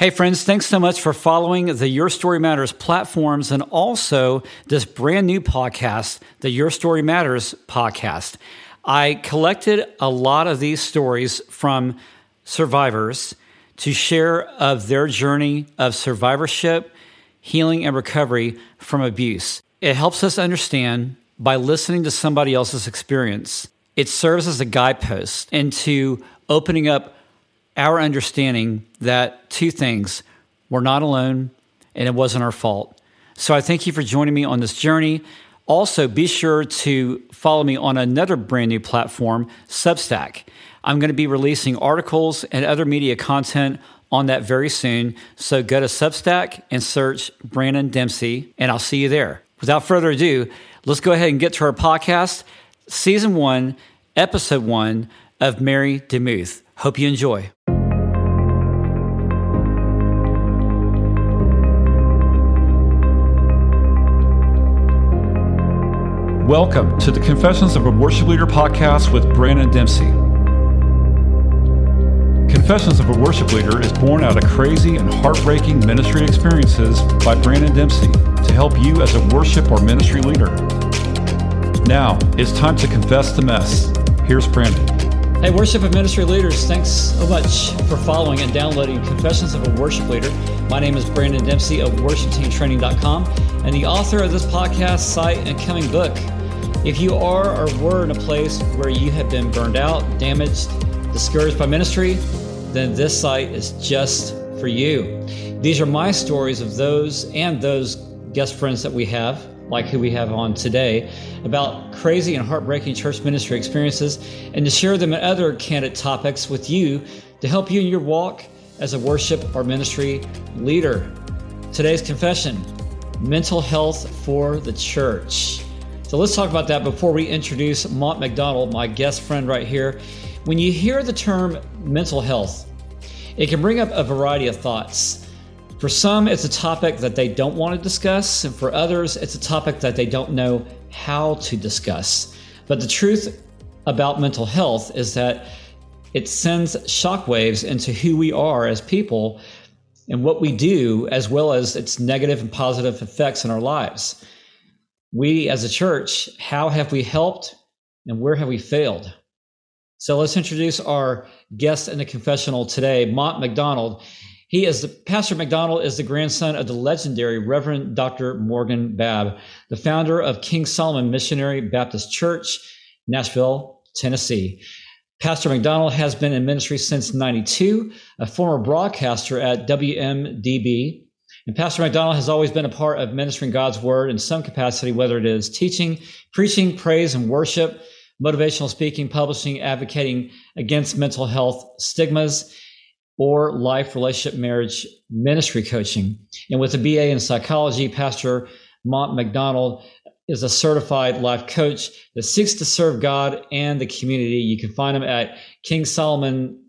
Hey, friends, thanks so much for following the Your Story Matters platforms and also this brand new podcast, the Your Story Matters podcast. I collected a lot of these stories from survivors to share of their journey of survivorship, healing, and recovery from abuse. It helps us understand by listening to somebody else's experience. It serves as a guidepost into opening up our understanding that two things we're not alone and it wasn't our fault. So I thank you for joining me on this journey. Also, be sure to follow me on another brand new platform, Substack. I'm going to be releasing articles and other media content on that very soon. So go to Substack and search Branon Dempsey, and I'll see you there. Without further ado, let's go ahead and get to our podcast, Season 1, Episode 1 of Mary DeMuth. Hope you enjoy. Welcome to the Confessions of a Worship Leader podcast with Branon Dempsey. Confessions of a Worship Leader is born out of crazy and heartbreaking ministry experiences by Branon Dempsey to help you as a worship or ministry leader. Now, it's time to confess the mess. Here's Branon. Hey, worship and ministry leaders, thanks so much for following and downloading Confessions of a Worship Leader. My name is Branon Dempsey of worshipteamtraining.com and the author of this podcast, site, and coming book. If you are or were in a place where you have been burned out, damaged, discouraged by ministry, then this site is just for you. These are my stories of those and those guest friends that we have, like who we have on today, about crazy and heartbreaking church ministry experiences, and to share them and other candid topics with you to help you in your walk as a worship or ministry leader. Today's confession mental health for the church. So let's talk about that before we introduce Mont McDonald, my guest friend right here. When you hear the term mental health, it can bring up a variety of thoughts. For some, it's a topic that they don't want to discuss, and for others, it's a topic that they don't know how to discuss. But the truth about mental health is that it sends shockwaves into who we are as people and what we do, as well as its negative and positive effects in our lives we as a church, how have we helped and where have we failed? So let's introduce our guest in the confessional today, Mont McDonald. He is the Pastor McDonald is the grandson of the legendary Reverend Dr. Morgan Babb, the founder of King Solomon Missionary Baptist Church, Nashville, Tennessee. Pastor McDonald has been in ministry since 92, a former broadcaster at WMDB and Pastor McDonald has always been a part of ministering God's word in some capacity, whether it is teaching, preaching, praise, and worship, motivational speaking, publishing, advocating against mental health stigmas, or life, relationship, marriage, ministry coaching. And with a BA in psychology, Pastor Mont McDonald is a certified life coach that seeks to serve God and the community. You can find him at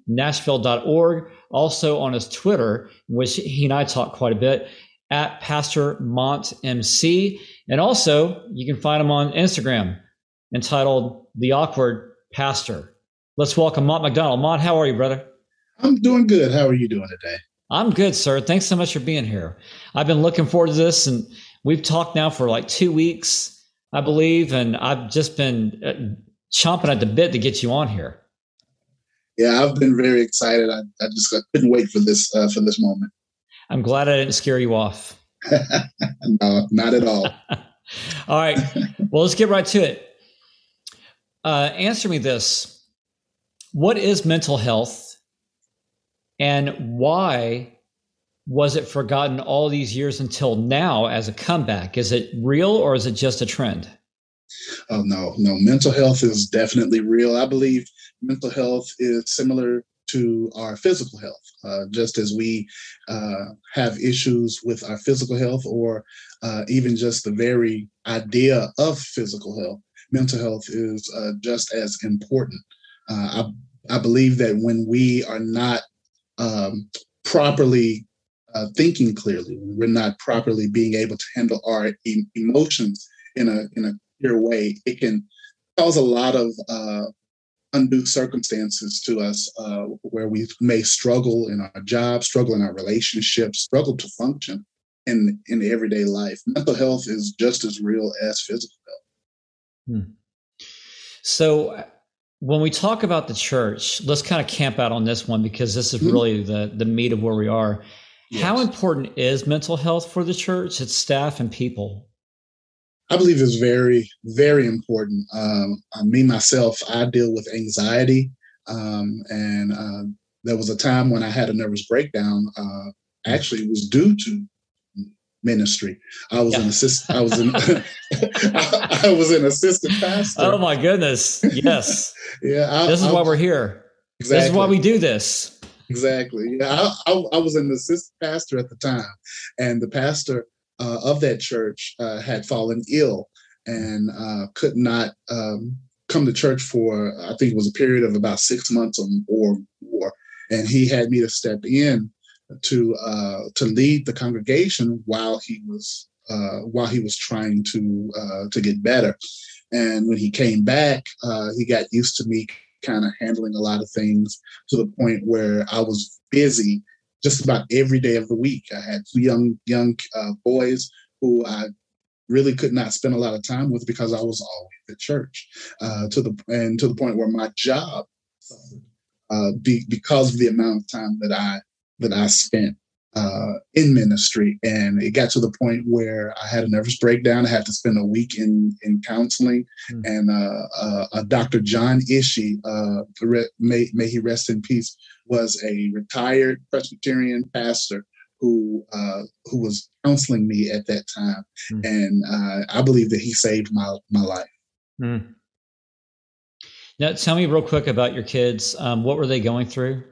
kingssolomonnashville.org also on his Twitter, which he and I talk quite a bit, at Pastor Mont MC. And also, you can find him on Instagram entitled The Awkward Pastor. Let's welcome Mont McDonald. Mont, how are you, brother? I'm doing good. How are you doing today? I'm good, sir. Thanks so much for being here. I've been looking forward to this, and we've talked now for like two weeks, I believe, and I've just been uh, chomping at the bit to get you on here yeah, I've been very excited. I, I just couldn't wait for this uh, for this moment. I'm glad I didn't scare you off. no, not at all. all right. Well, let's get right to it. Uh, answer me this: What is mental health, and why was it forgotten all these years until now as a comeback? Is it real or is it just a trend? Oh no, no. Mental health is definitely real. I believe mental health is similar to our physical health. Uh, just as we uh, have issues with our physical health, or uh, even just the very idea of physical health, mental health is uh, just as important. Uh, I, I believe that when we are not um, properly uh, thinking clearly, we're not properly being able to handle our emotions in a in a clear way, it can cause a lot of undue circumstances to us uh, where we may struggle in our job, struggle in our relationships, struggle to function in in everyday life. Mental health is just as real as physical health. Hmm. So when we talk about the church, let's kind of camp out on this one because this is mm-hmm. really the the meat of where we are. Yes. How important is mental health for the church, its staff and people? I believe it's very, very important. Um, me myself, I deal with anxiety, um, and uh, there was a time when I had a nervous breakdown. Uh, actually, it was due to ministry. I was yeah. an assistant. I was an I, I, was an assistant pastor. Oh my goodness! Yes. yeah. I, this is I, why we're here. Exactly. This is why we do this. Exactly. Yeah. I, I, was an assistant pastor at the time, and the pastor uh, of that church uh, had fallen ill and uh, could not um, come to church for I think it was a period of about six months or more, and he had me to step in to uh, to lead the congregation while he was uh, while he was trying to uh, to get better. And when he came back, he got used to me kind of handling a lot of things to the point where I was busy just about every day of the week. I had two young young uh, boys who I really could not spend a lot of time with because I was always at church. Uh, to the and to the point where my job suffered uh, be, because of the amount of time that I that I spent uh, in ministry, and it got to the point where I had a nervous breakdown. I had to spend a week in in counseling, mm. and uh, uh, Dr. John Ishii, uh, may may he rest in peace, was a retired Presbyterian pastor who uh, who was counseling me at that time, mm. and uh, I believe that he saved my my life. Mm. Now, tell me real quick about your kids. Um, what were they going through?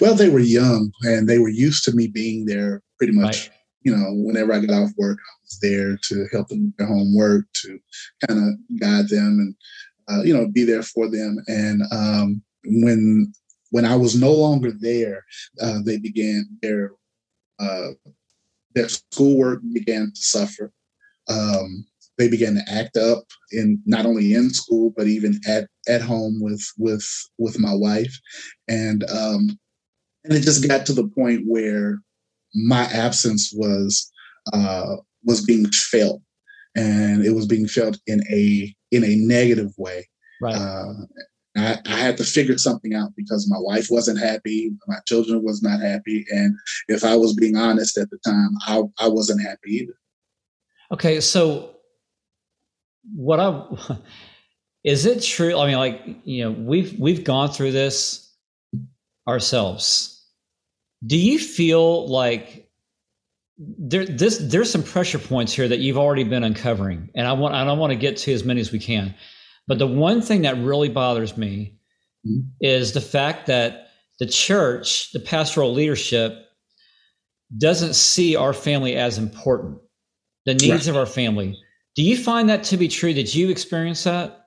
Well, they were young and they were used to me being there pretty much. Right. You know, whenever I got off work, I was there to help them with their homework, to kind of guide them and, uh, you know, be there for them. And um, when when I was no longer there, uh, they began their uh, their schoolwork began to suffer. Um, they began to act up in not only in school but even at at home with with with my wife and um and it just got to the point where my absence was uh was being felt. And it was being felt in a in a negative way. Right. Uh, I, I, had to figure something out because my wife wasn't happy, my children was not happy, and if I was being honest at the time, I, I wasn't happy either. Okay, so what I is it true? I mean, like you know, we've we've gone through this ourselves. Do you feel like there this there's some pressure points here that you've already been uncovering, and I want I don't want to get to as many as we can, but the one thing that really bothers me mm-hmm. is the fact that the church, the pastoral leadership, doesn't see our family as important, the needs right. of our family do you find that to be true? Did you experience that?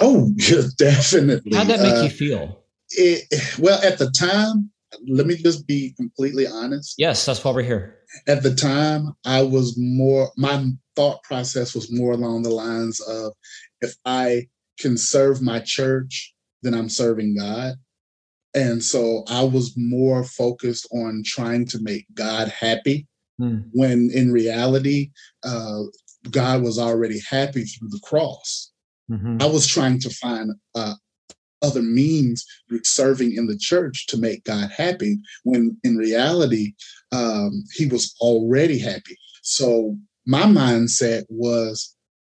Oh, definitely. How'd that make uh, you feel? It, well, at the time, let me just be completely honest. Yes, that's why we're here. At the time, I was more, my thought process was more along the lines of if I can serve my church, then I'm serving God. And so I was more focused on trying to make God happy. Hmm. When in reality, uh, God was already happy through the cross. Mm-hmm. I was trying to find uh, other means serving in the church to make God happy, when in reality, um, He was already happy. So my mindset was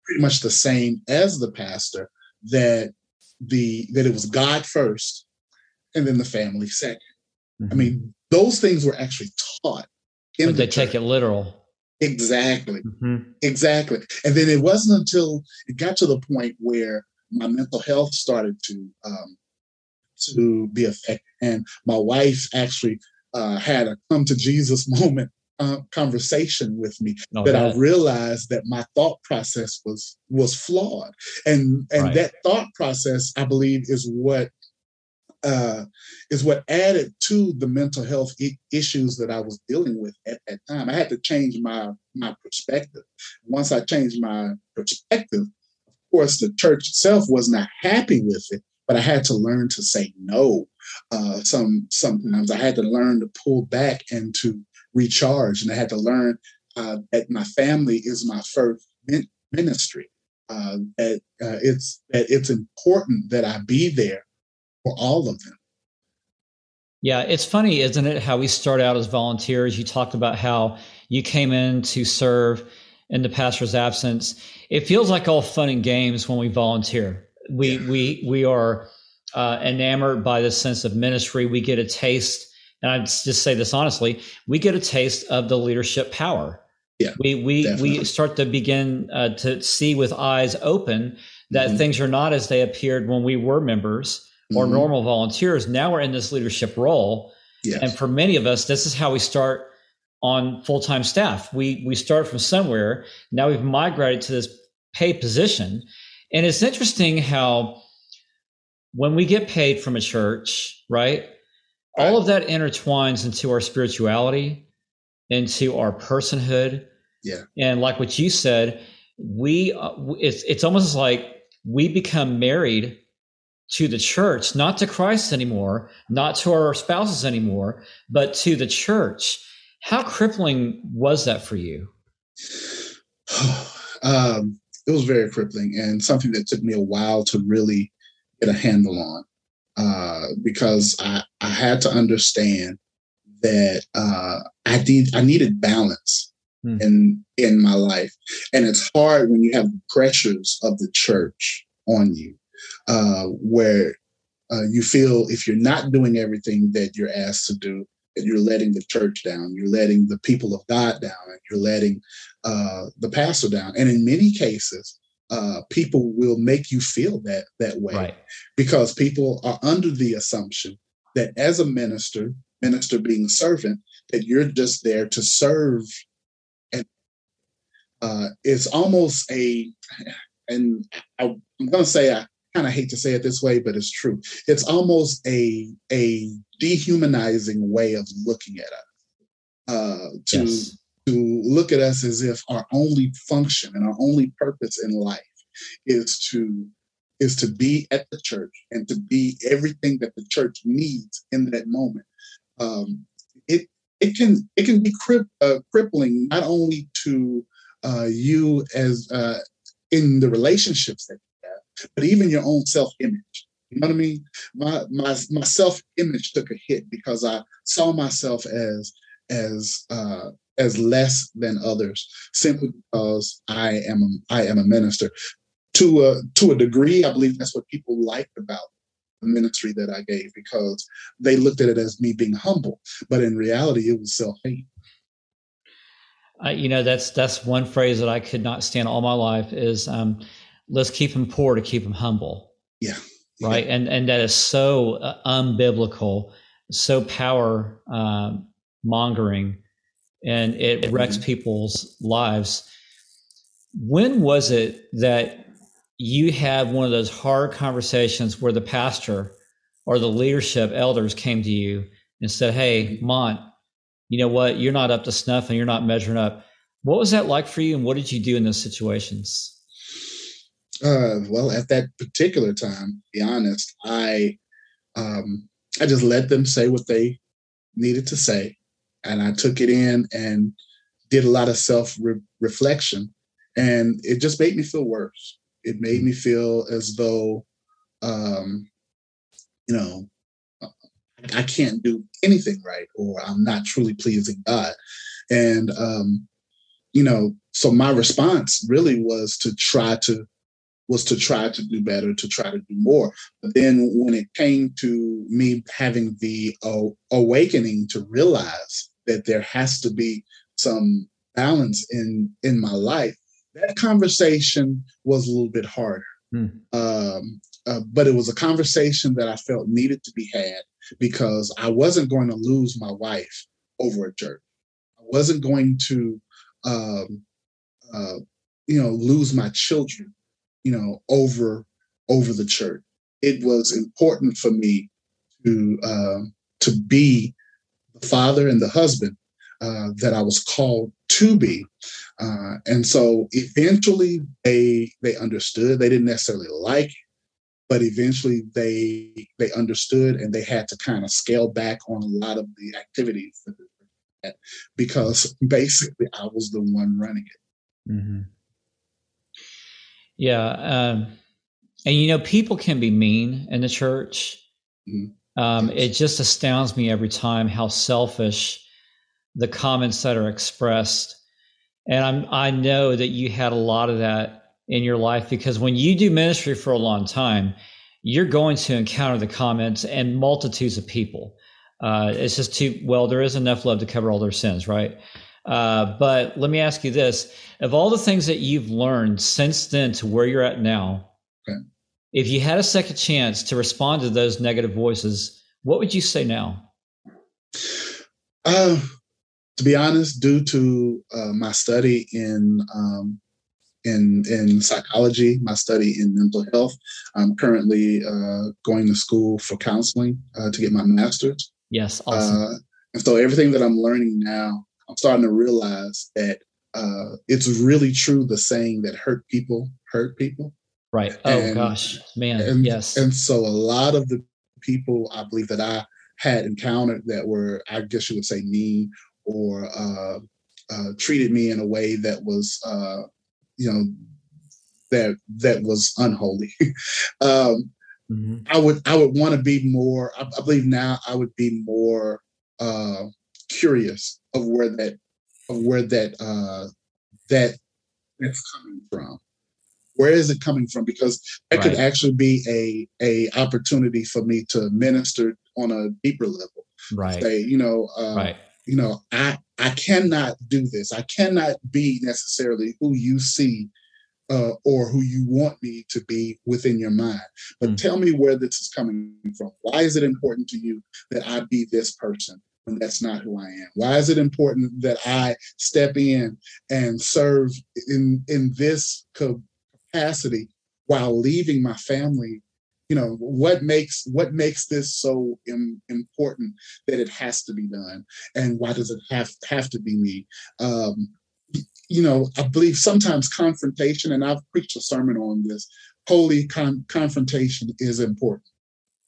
pretty much the same as the pastor that the that it was God first and then the family 2nd mm-hmm. I mean, those things were actually taught. In but they church. take it literal. Exactly. Mm-hmm. Exactly. And then it wasn't until it got to the point where my mental health started to um, to be affected, and my wife actually uh, had a come to Jesus moment uh, conversation with me oh, that I realized that my thought process was was flawed, and and right. that thought process I believe is what uh, is what added to the mental health I- issues that I was dealing with at that time. I had to change my my perspective. Once I changed my perspective, course, the church itself was not happy with it, but I had to learn to say no. Uh, some sometimes I had to learn to pull back and to recharge, and I had to learn uh, that my family is my first ministry. Uh, that uh, it's that it's important that I be there for all of them. Yeah, it's funny, isn't it? How we start out as volunteers. You talked about how you came in to serve in the pastor's absence. It feels like all fun and games when we volunteer. We yeah. we we are uh, enamored by the sense of ministry. We get a taste, and I just say this honestly: we get a taste of the leadership power. Yeah, we we definitely. we start to begin uh, to see with eyes open that mm-hmm. things are not as they appeared when we were members or mm-hmm. normal volunteers. Now we're in this leadership role, yes. and for many of us, this is how we start on full time staff. We we start from somewhere. Now we've migrated to this paid position, and it's interesting how when we get paid from a church, right? right. All of that intertwines into our spirituality, into our personhood. Yeah. And like what you said, we uh, it's it's almost like we become married to the church, not to Christ anymore, not to our spouses anymore, but to the church. How crippling was that for you? um, it was very crippling and something that took me a while to really get a handle on uh, because I, I had to understand that uh, I need I needed balance hmm. in in my life, and it's hard when you have the pressures of the church on you, uh, where uh, you feel if you're not doing everything that you're asked to do, you're letting the church down, you're letting the people of God down, and you're letting uh, the pastor down. And in many cases, uh, people will make you feel that that way right. because people are under the assumption that as a minister, minister being a servant, that you're just there to serve. And uh, it's almost a, and I, I'm going to say I kind of hate to say it this way, but it's true. It's almost a a dehumanizing way of looking at us. Uh, to yes. to look at us as if our only function and our only purpose in life is to is to be at the church and to be everything that the church needs in that moment. Um, it it can it can be cri- uh, crippling not only to uh, you as uh, in the relationships that but even your own self image. You know what I mean? My my my self image took a hit because I saw myself as as uh, as less than others simply because I am I am a minister. To a to a degree, I believe that's what people liked about the ministry that I gave because they looked at it as me being humble, but in reality, it was self hate. Uh, you know, that's that's one phrase that I could not stand all my life is um, let's keep him poor to keep him humble. Yeah. Right. And and that is so uh, unbiblical, so power um, mongering, and it wrecks mm-hmm. people's lives. When was it that you had one of those hard conversations where the pastor or the leadership elders came to you and said, Hey, mm-hmm. Mont, you know what? You're not up to snuff and you're not measuring up. What was that like for you? And what did you do in those situations? Uh, well, at that particular time, be honest, I um, I just let them say what they needed to say, and I took it in and did a lot of self re- reflection, and it just made me feel worse. It made me feel as though, um, you know, I can't do anything right, or I'm not truly pleasing God, and um, you know, so my response really was to try to was to try to do better, to try to do more. But then when it came to me having the uh, awakening to realize that there has to be some balance in in my life, that conversation was a little bit harder. Hmm. Um, uh, but it was a conversation that I felt needed to be had because I wasn't going to lose my wife over a jerk. I wasn't going to, um, uh, you know, lose my children you know, over over the church. It was important for me to uh, to be the father and the husband uh, that I was called to be, uh, and so eventually they they understood. They didn't necessarily like but eventually they they understood and they had to kind of scale back on a lot of the activities because basically I was the one running it. Mm-hmm. Yeah, um, and you know, people can be mean in the church. Mm-hmm. Um, it just astounds me every time how selfish the comments that are expressed. And I'm, I know that you had a lot of that in your life because when you do ministry for a long time, you're going to encounter the comments and multitudes of people. Uh, it's just too well. There is enough love to cover all their sins, right? Uh, but let me ask you this: of all the things that you've learned since then to where you're at now, okay. if you had a second chance to respond to those negative voices, what would you say now? Uh, to be honest, due to uh, my study in um, in in psychology, my study in mental health, I'm currently uh, going to school for counseling uh, to get my master's. Yes, awesome. Uh, and so everything that I'm learning now, I'm starting to realize that uh, it's really true the saying that hurt people hurt people. Right. Oh and, gosh, man. And, yes. And so a lot of the people I believe that I had encountered that were, I guess you would say, mean or uh, uh, treated me in a way that was, uh, you know, that that was unholy. um, mm-hmm. I would I would want to be more. I, I, believe now I would be more uh, curious of where that of where that uh, that that's coming from. Where is it coming from? Because that right. could actually be a a opportunity for me to minister on a deeper level. Right. Say, you know, uh, right you know, I I cannot do this. I cannot be necessarily who you see uh, or who you want me to be within your mind. But mm. tell me where this is coming from. Why is it important to you that I be this person when that's not who I am? Why is it important that I step in and serve in in this capacity while leaving my family? You know what makes what makes this so Im- important that it has to be done? And why does it have have to be me? Um, you know i believe sometimes confrontation and i've preached a sermon on this holy con- confrontation is important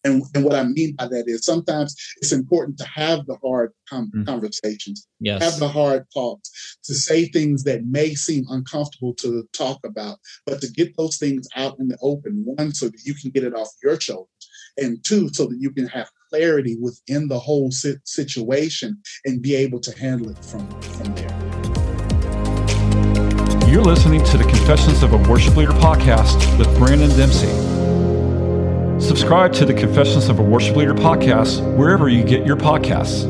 and, and what I mean by that is sometimes it's important to have the hard com- mm. conversations, yes. have the hard talks, to say things that may seem uncomfortable to talk about, but to get those things out in the open, one, so that you can get it off your shoulders, and two, so that you can have clarity within the whole situation and be able to handle it from, from there. You're listening to the Confessions of a Worship Leader podcast with Branon Dempsey. Subscribe to the Confessions of a Worship Leader podcast wherever you get your podcasts.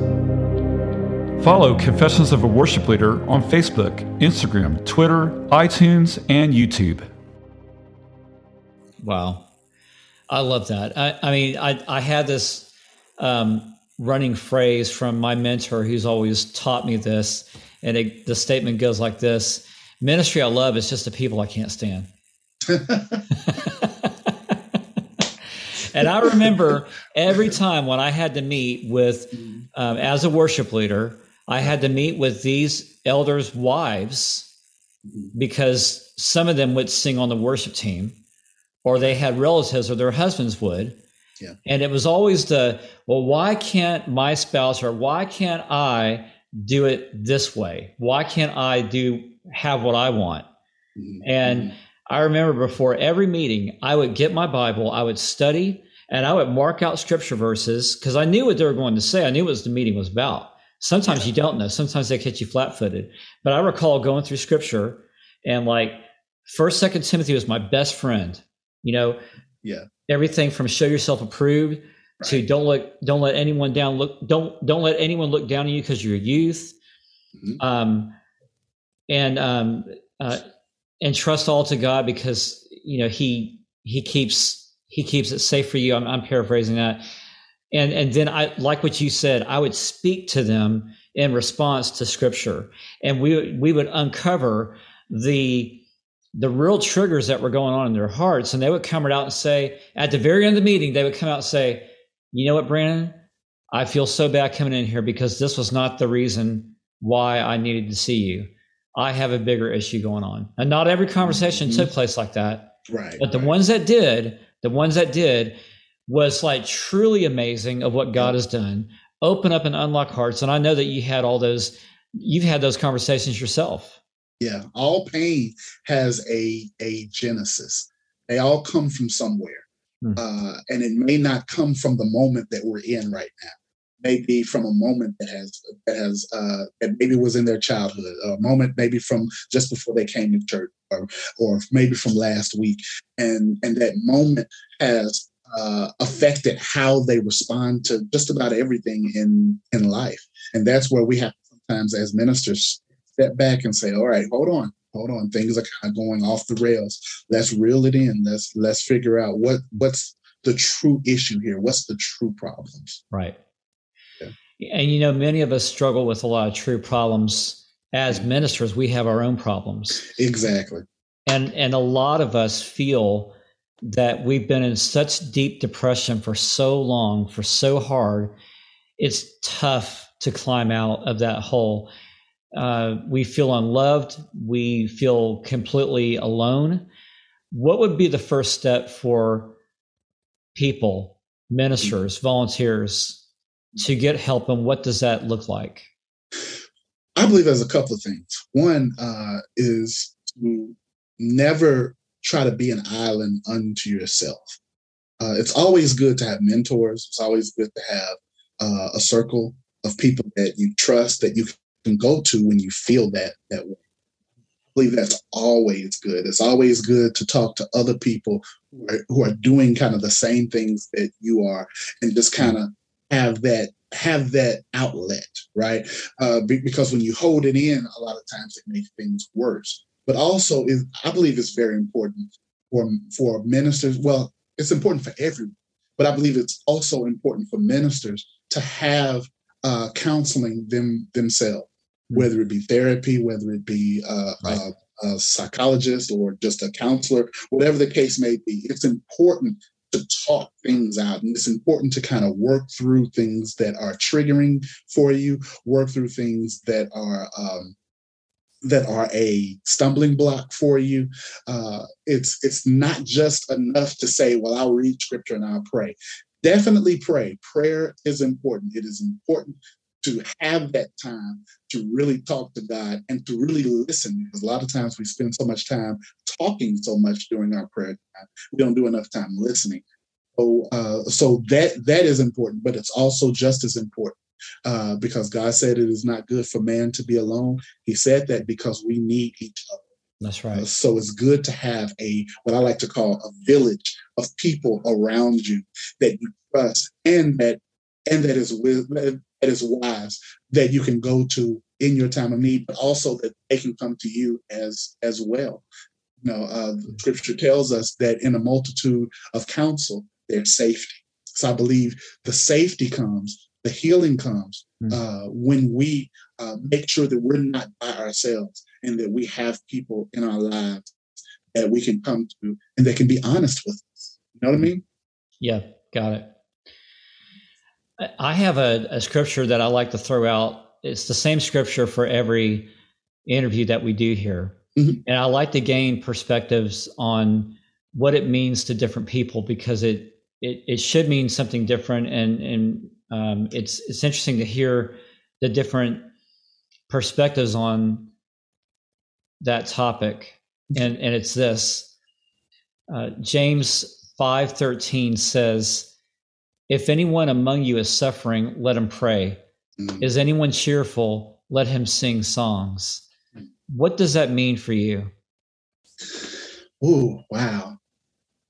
Follow Confessions of a Worship Leader on Facebook, Instagram, Twitter, iTunes, and YouTube. Wow. I love that. I, I mean, I, I had this um, running phrase from my mentor who's always taught me this. And it, the statement goes like this Ministry I love is just the people I can't stand. and I remember every time when I had to meet with, um, as a worship leader, I had to meet with these elders' wives because some of them would sing on the worship team, or they had relatives or their husbands would. Yeah. And it was always the, well, why can't my spouse or why can't I do it this way? Why can't I do have what I want? Mm-hmm. And I remember before every meeting, I would get my Bible, I would study, and I would mark out scripture verses because I knew what they were going to say. I knew what the meeting was about. Sometimes you don't know. Sometimes they catch you flat footed. But I recall going through scripture and like first, second Timothy was my best friend. You know, yeah. Everything from show yourself approved right. to don't look, don't let anyone down look don't don't let anyone look down on you because you're a youth. Mm-hmm. Um and um uh and trust all to God because you know he he keeps he keeps it safe for you. I'm, I'm paraphrasing that. And, and then I, like what you said, I would speak to them in response to scripture and we, we would uncover the, the real triggers that were going on in their hearts. And they would come out and say, at the very end of the meeting, they would come out and say, you know what, Branon, I feel so bad coming in here because this was not the reason why I needed to see you. I have a bigger issue going on. And not every conversation mm-hmm. took place like that. Right. But the right. ones that did, the ones that did was like truly amazing of what God has done. Open up and unlock hearts. And I know that you had all those, you've had those conversations yourself. Yeah. All pain has a a genesis. They all come from somewhere. Hmm. Uh, and it may not come from the moment that we're in right now. Maybe from a moment that has that has uh, that maybe was in their childhood, a moment maybe from just before they came to church, or or maybe from last week, and and that moment has uh, affected how they respond to just about everything in in life, and that's where we have to sometimes as ministers step back and say, all right, hold on, hold on, things are kind of going off the rails. Let's reel it in. Let's let's figure out what what's the true issue here. What's the true problems? Right. And you know, many of us struggle with a lot of true problems. As ministers, we have our own problems. Exactly. And and a lot of us feel that we've been in such deep depression for so long, for so hard, it's tough to climb out of that hole. Uh, we feel unloved. We feel completely alone. What would be the first step for people, ministers, volunteers to get help? And what does that look like? I believe there's a couple of things. One uh, is to never try to be an island unto yourself. Uh, it's always good to have mentors. It's always good to have uh, a circle of people that you trust that you can go to when you feel that that way. I believe that's always good. It's always good to talk to other people who are, who are doing kind of the same things that you are, and just kind of have that have that outlet, right? Uh, because when you hold it in, a lot of times it makes things worse. But also, is I believe it's very important for for ministers. Well, it's important for everyone, but I believe it's also important for ministers to have uh, counseling them themselves, mm-hmm. whether it be therapy, whether it be uh, right. a, a psychologist or just a counselor, whatever the case may be. It's important to talk things out. And it's important to kind of work through things that are triggering for you, work through things that are um, that are a stumbling block for you. Uh, it's it's not just enough to say, "Well, I'll read scripture and I'll pray." Definitely pray. Prayer is important. It is important to have that time to really talk to God and to really listen. Because a lot of times we spend so much time talking so much during our prayer time, we don't do enough time listening. So, uh, so that that is important, but it's also just as important uh, because God said it is not good for man to be alone. He said that because we need each other. That's right. Uh, so it's good to have a what I like to call a village of people around you that you trust and that and that is with that is wise that you can go to in your time of need, but also that they can come to you as as well. You know, uh, the scripture tells us that in a multitude of counsel, there's safety. So I believe the safety comes, the healing comes mm. uh, when we uh, make sure that we're not by ourselves and that we have people in our lives that we can come to and that can be honest with us. You know what I mean? Yeah, got it. I have a, a scripture that I like to throw out. It's the same scripture for every interview that we do here. Mm-hmm. And I like to gain perspectives on what it means to different people because it it, it should mean something different and and um, it's it's interesting to hear the different perspectives on that topic and and it's this uh, James 5:13 says if anyone among you is suffering, let him pray. Mm. Is anyone cheerful? Let him sing songs. What does that mean for you? Oh, wow.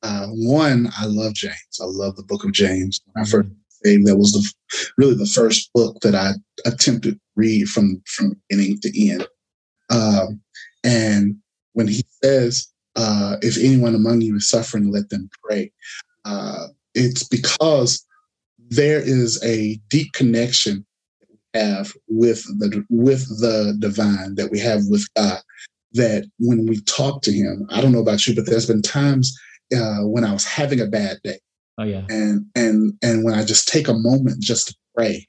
Uh, one, I love James. I love the book of James. When I first came, that was the really the first book that I attempted to read from from beginning to end. Um, and when he says, uh, "If anyone among you is suffering, let them pray," uh, it's because there is a deep connection we have with the with the divine that we have with God. That when we talk to Him, I don't know about you, but there's been times uh, when I was having a bad day. Oh yeah. And and and when I just take a moment just to pray,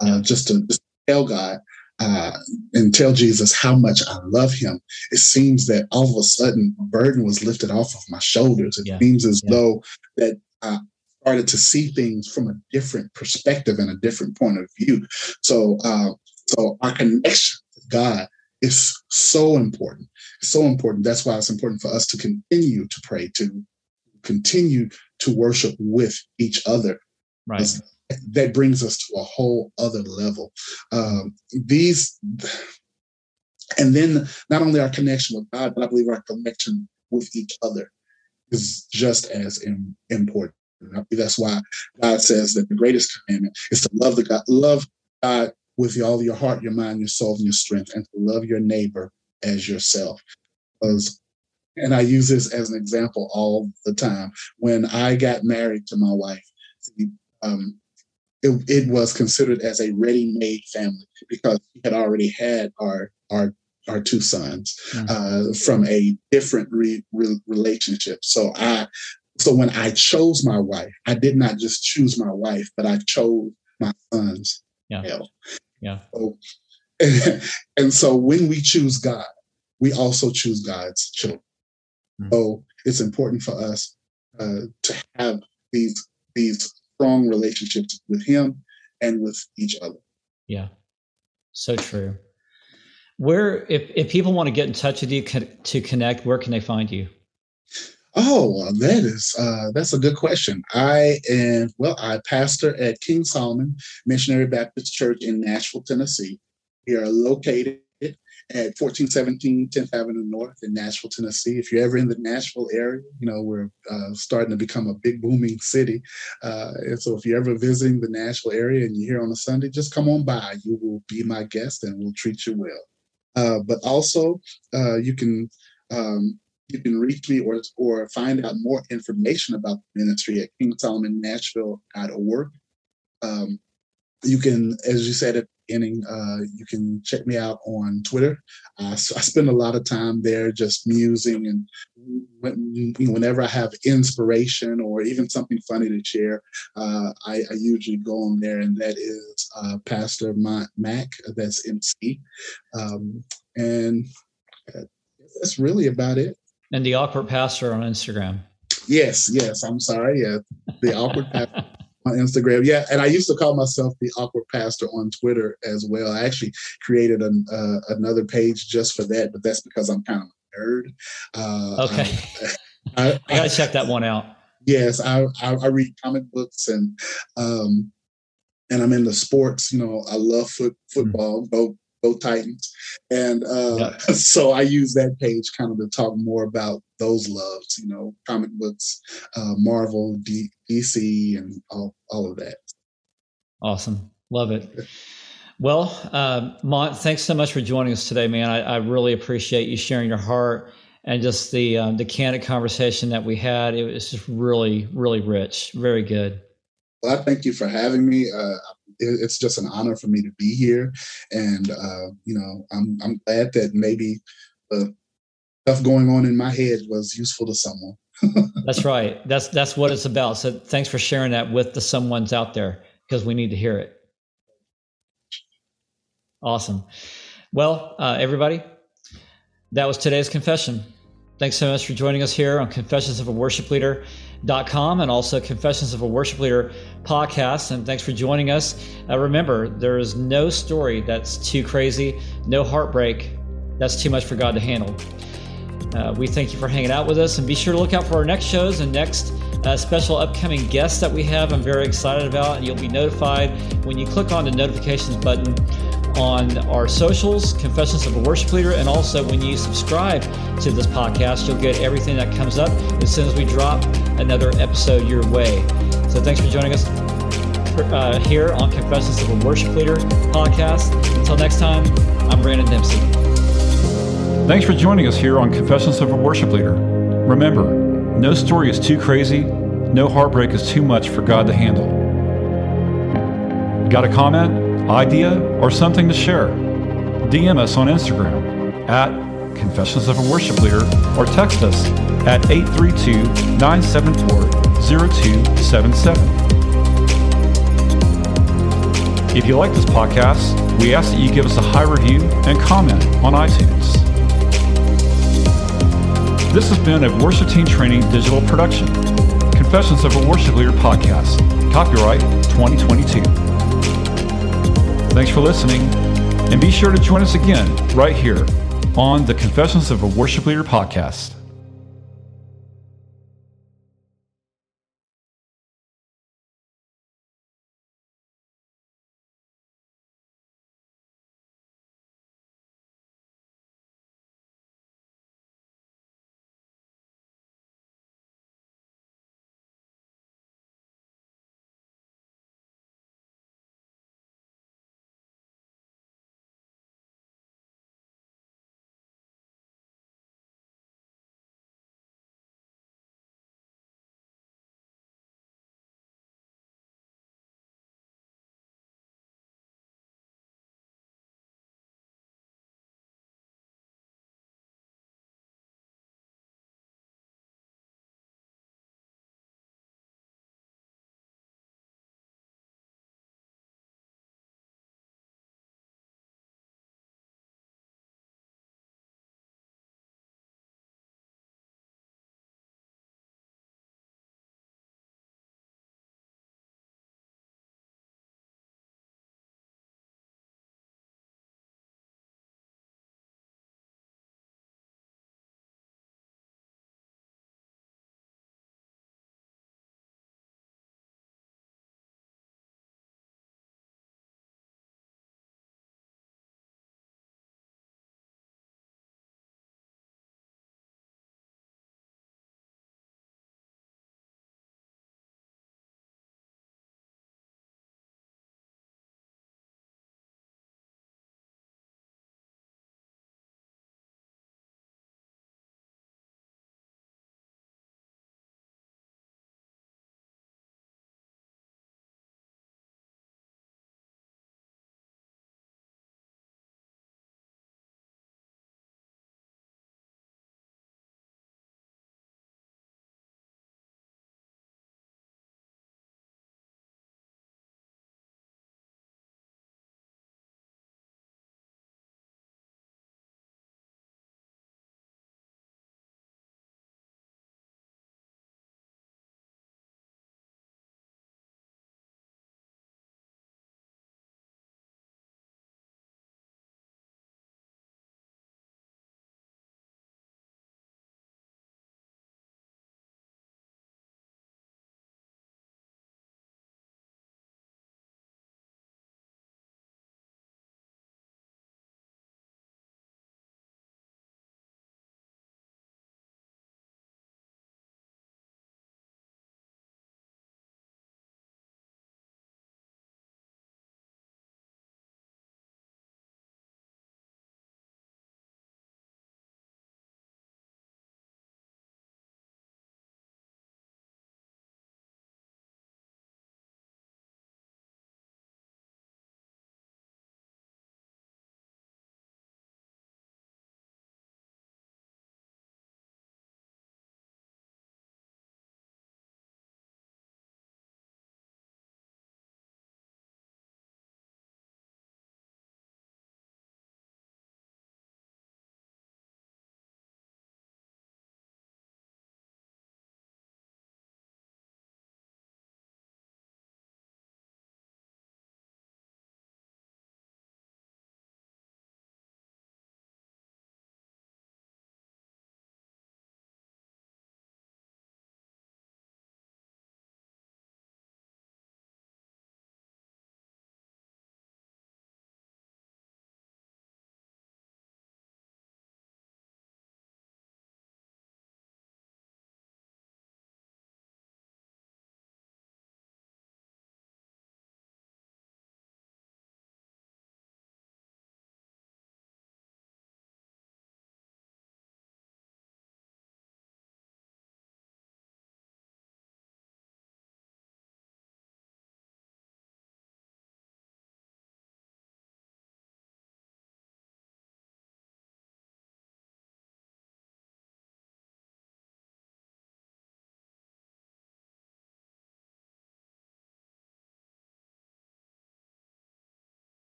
uh, just to just tell God, uh, and tell Jesus how much I love him, it seems that all of a sudden a burden was lifted off of my shoulders. It yeah. seems as yeah. though that I started to see things from a different perspective and a different point of view. So, uh, so our connection to God is so important. It's so important. That's why it's important for us to continue to pray, to continue to worship with each other. Right that brings us to a whole other level. Um, these, and then not only our connection with God, but I believe our connection with each other is just as in, important. That's why God says that the greatest commandment is to love the God, love God with all your heart, your mind, your soul, and your strength, and to love your neighbor as yourself. Because, and I use this as an example all the time. When I got married to my wife, um, it, it was considered as a ready-made family because we had already had our our our two sons mm-hmm. uh, from a different re, re, relationship. So I, so when I chose my wife, I did not just choose my wife, but I chose my sons. Yeah. Yeah. So, and, and, so when we choose God, we also choose God's children. Mm-hmm. So it's important for us uh, to have these these strong relationships with him and with each other. Yeah. So true. Where, if, if people want to get in touch with you to connect, where can they find you? Oh, that is uh, that's a good question. I am well. I pastor at King Solomon Missionary Baptist Church in Nashville, Tennessee. We are located at 1417 10th Avenue North in Nashville, Tennessee. If you're ever in the Nashville area, you know, we're uh, starting to become a big booming city. Uh, and so if you're ever visiting the Nashville area and you're here on a Sunday, just come on by. You will be my guest and we'll treat you well. Uh, but also, uh, you can um, you can reach me or or find out more information about the ministry at KingSolomonNashville.org. Um, you can, as you said at the beginning, uh, you can check me out on Twitter. Uh, so I spend a lot of time there just musing and when, whenever I have inspiration or even something funny to share, uh, I, I, usually go on there and that is uh, Pastor Mac, that's MC. Um, and that's really about it. And the awkward pastor on Instagram. Yes, yes. I'm sorry. Yeah, the awkward pastor on Instagram. Yeah, and I used to call myself the awkward pastor on Twitter as well. I actually created an, uh, another page just for that, but that's because I'm kind of a nerd. Uh, okay, I, I, I, gotta check that one out. Yes, I, I, I read comic books and um, and I'm into sports. You know, I love foot football. Mm-hmm. Go Go Titans. And uh, yeah. so I use that page kind of to talk more about those loves, you know, comic books, uh, Marvel, D- DC, and all, all of that. Awesome. Love it. Well, uh, Mont, thanks so much for joining us today, man. I, I really appreciate you sharing your heart and just the um, the candid conversation that we had. It was just really, really rich. Very good. Well, I thank you for having me. Uh, it's just an honor for me to be here, and uh, you know, I'm I'm glad that maybe the stuff going on in my head was useful to someone. that's right. That's that's what it's about. So thanks for sharing that with the someone's out there because we need to hear it. Awesome. Well, uh, everybody, that was today's confession. Thanks so much for joining us here on Confessions of a Worship Leader com and also Confessions of a Worship Leader podcast. And thanks for joining us. Uh, remember, there is no story that's too crazy, no heartbreak that's too much for God to handle. Uh, we thank you for hanging out with us and be sure to look out for our next shows and next uh, special upcoming guests that we have. I'm very excited about, and you'll be notified when you click on the notifications button on our socials, Confessions of a Worship Leader, and also when you subscribe to this podcast, you'll get everything that comes up as soon as we drop another episode your way. So thanks for joining us uh, here on Confessions of a Worship Leader podcast. Until next time, I'm Branon Dempsey. Thanks for joining us here on Confessions of a Worship Leader. Remember, no story is too crazy, no heartbreak is too much for God to handle. Got a comment? Idea, or something to share, DM us on Instagram at Confessions of a Worship Leader or text us at 832 974 0277. If you like this podcast, we ask that you give us a high review and comment on iTunes. This has been a Worship Team Training digital production. Confessions of a Worship Leader podcast. Copyright 2022. Thanks for listening, and be sure to join us again right here on the Confessions of a Worship Leader podcast.